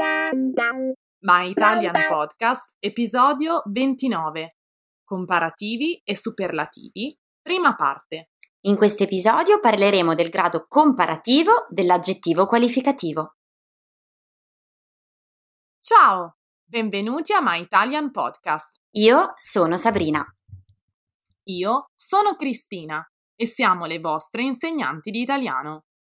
My Italian Podcast, episodio 29. Comparativi e superlativi, prima parte. In questo episodio parleremo del grado comparativo dell'aggettivo qualificativo. Ciao, benvenuti a My Italian Podcast. Io sono Sabrina. Io sono Cristina e siamo le vostre insegnanti di italiano.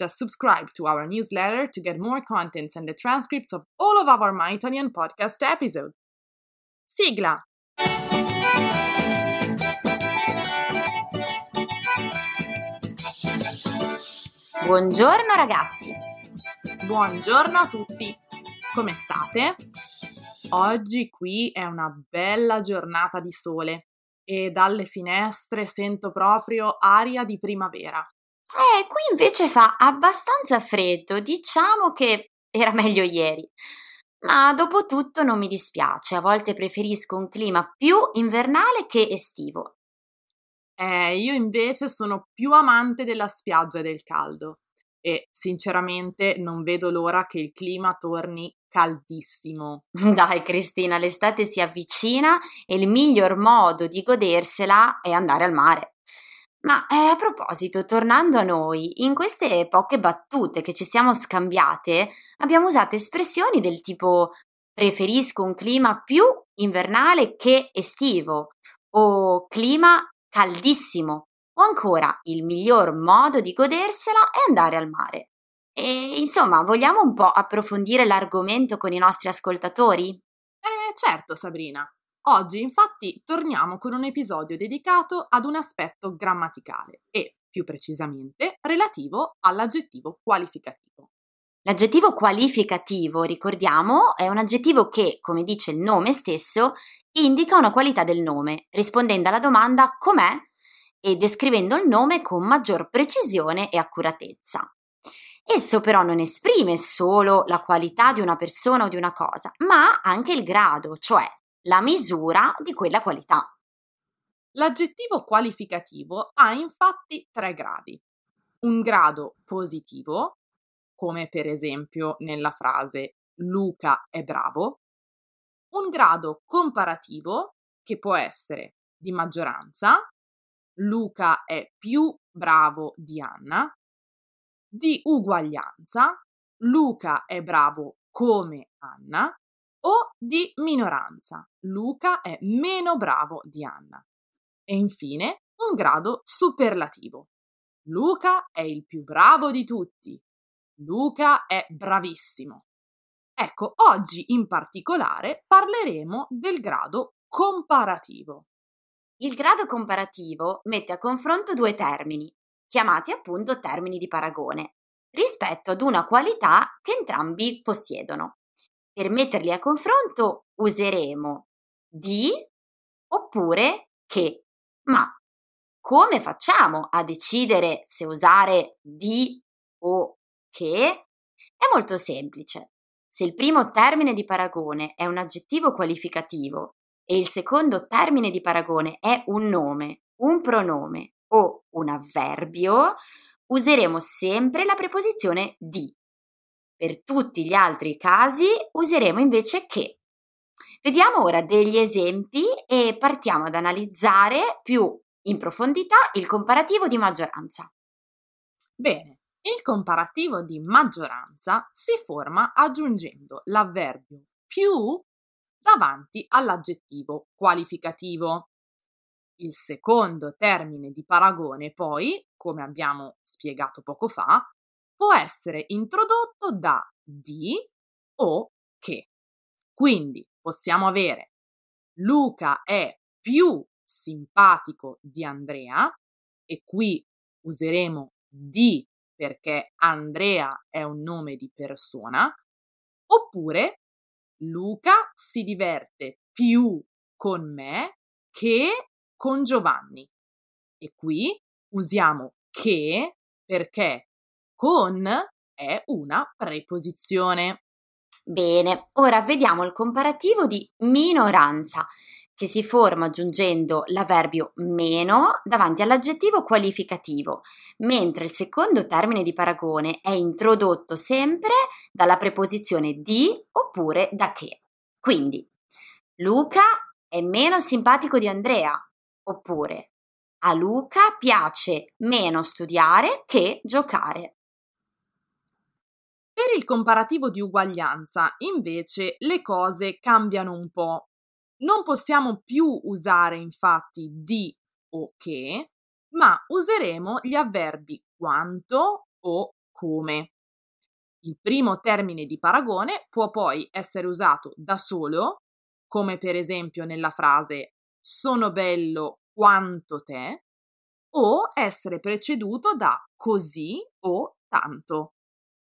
Just subscribe to our newsletter to get more contents and the transcripts of all of our My Italian podcast episodes. Sigla! Buongiorno ragazzi! Buongiorno a tutti! Come state? Oggi qui è una bella giornata di sole e dalle finestre sento proprio aria di primavera. Eh, qui invece fa abbastanza freddo, diciamo che era meglio ieri. Ma dopo tutto non mi dispiace, a volte preferisco un clima più invernale che estivo. Eh, io invece sono più amante della spiaggia e del caldo e sinceramente non vedo l'ora che il clima torni caldissimo. Dai Cristina, l'estate si avvicina e il miglior modo di godersela è andare al mare. Ma eh, a proposito, tornando a noi, in queste poche battute che ci siamo scambiate, abbiamo usato espressioni del tipo preferisco un clima più invernale che estivo o clima caldissimo o ancora il miglior modo di godersela è andare al mare. E insomma, vogliamo un po' approfondire l'argomento con i nostri ascoltatori? Eh certo, Sabrina. Oggi infatti torniamo con un episodio dedicato ad un aspetto grammaticale e, più precisamente, relativo all'aggettivo qualificativo. L'aggettivo qualificativo, ricordiamo, è un aggettivo che, come dice il nome stesso, indica una qualità del nome, rispondendo alla domanda com'è e descrivendo il nome con maggior precisione e accuratezza. Esso però non esprime solo la qualità di una persona o di una cosa, ma anche il grado, cioè la misura di quella qualità. L'aggettivo qualificativo ha infatti tre gradi. Un grado positivo, come per esempio nella frase Luca è bravo, un grado comparativo, che può essere di maggioranza, Luca è più bravo di Anna, di uguaglianza, Luca è bravo come Anna, o di minoranza. Luca è meno bravo di Anna. E infine un grado superlativo. Luca è il più bravo di tutti. Luca è bravissimo. Ecco, oggi in particolare parleremo del grado comparativo. Il grado comparativo mette a confronto due termini, chiamati appunto termini di paragone, rispetto ad una qualità che entrambi possiedono. Per metterli a confronto useremo di oppure che. Ma come facciamo a decidere se usare di o che? È molto semplice. Se il primo termine di paragone è un aggettivo qualificativo e il secondo termine di paragone è un nome, un pronome o un avverbio, useremo sempre la preposizione di. Per tutti gli altri casi useremo invece che. Vediamo ora degli esempi e partiamo ad analizzare più in profondità il comparativo di maggioranza. Bene, il comparativo di maggioranza si forma aggiungendo l'avverbio più davanti all'aggettivo qualificativo. Il secondo termine di paragone, poi, come abbiamo spiegato poco fa, può essere introdotto da di o che. Quindi possiamo avere Luca è più simpatico di Andrea e qui useremo di perché Andrea è un nome di persona, oppure Luca si diverte più con me che con Giovanni. E qui usiamo che perché con è una preposizione. Bene, ora vediamo il comparativo di minoranza, che si forma aggiungendo l'avverbio meno davanti all'aggettivo qualificativo, mentre il secondo termine di paragone è introdotto sempre dalla preposizione di oppure da che. Quindi, Luca è meno simpatico di Andrea, oppure a Luca piace meno studiare che giocare. Per il comparativo di uguaglianza, invece, le cose cambiano un po'. Non possiamo più usare infatti di o che, ma useremo gli avverbi quanto o come. Il primo termine di paragone può poi essere usato da solo, come per esempio nella frase sono bello quanto te, o essere preceduto da così o tanto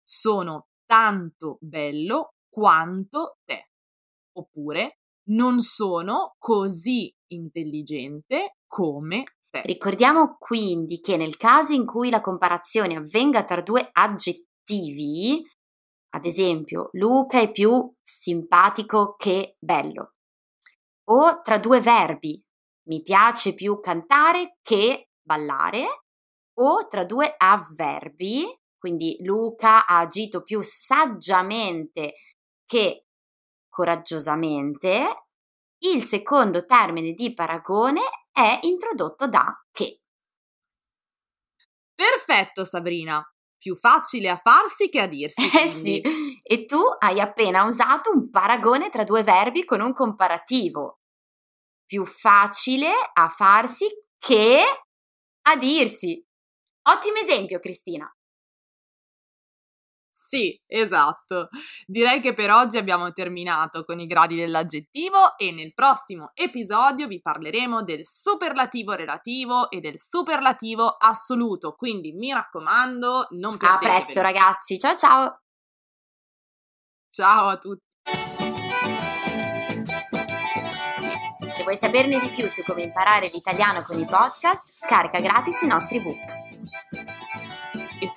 sono tanto bello quanto te. Oppure non sono così intelligente come te. Ricordiamo quindi che nel caso in cui la comparazione avvenga tra due aggettivi, ad esempio Luca è più simpatico che bello, o tra due verbi, mi piace più cantare che ballare, o tra due avverbi, quindi Luca ha agito più saggiamente che coraggiosamente. Il secondo termine di paragone è introdotto da che. Perfetto Sabrina, più facile a farsi che a dirsi. Eh sì, e tu hai appena usato un paragone tra due verbi con un comparativo. Più facile a farsi che a dirsi. Ottimo esempio, Cristina. Sì, esatto. Direi che per oggi abbiamo terminato con i gradi dell'aggettivo e nel prossimo episodio vi parleremo del superlativo relativo e del superlativo assoluto. Quindi mi raccomando, non perdete. A presto ragazzi, ciao ciao. Ciao a tutti. Se vuoi saperne di più su come imparare l'italiano con i podcast, scarica gratis i nostri ebook.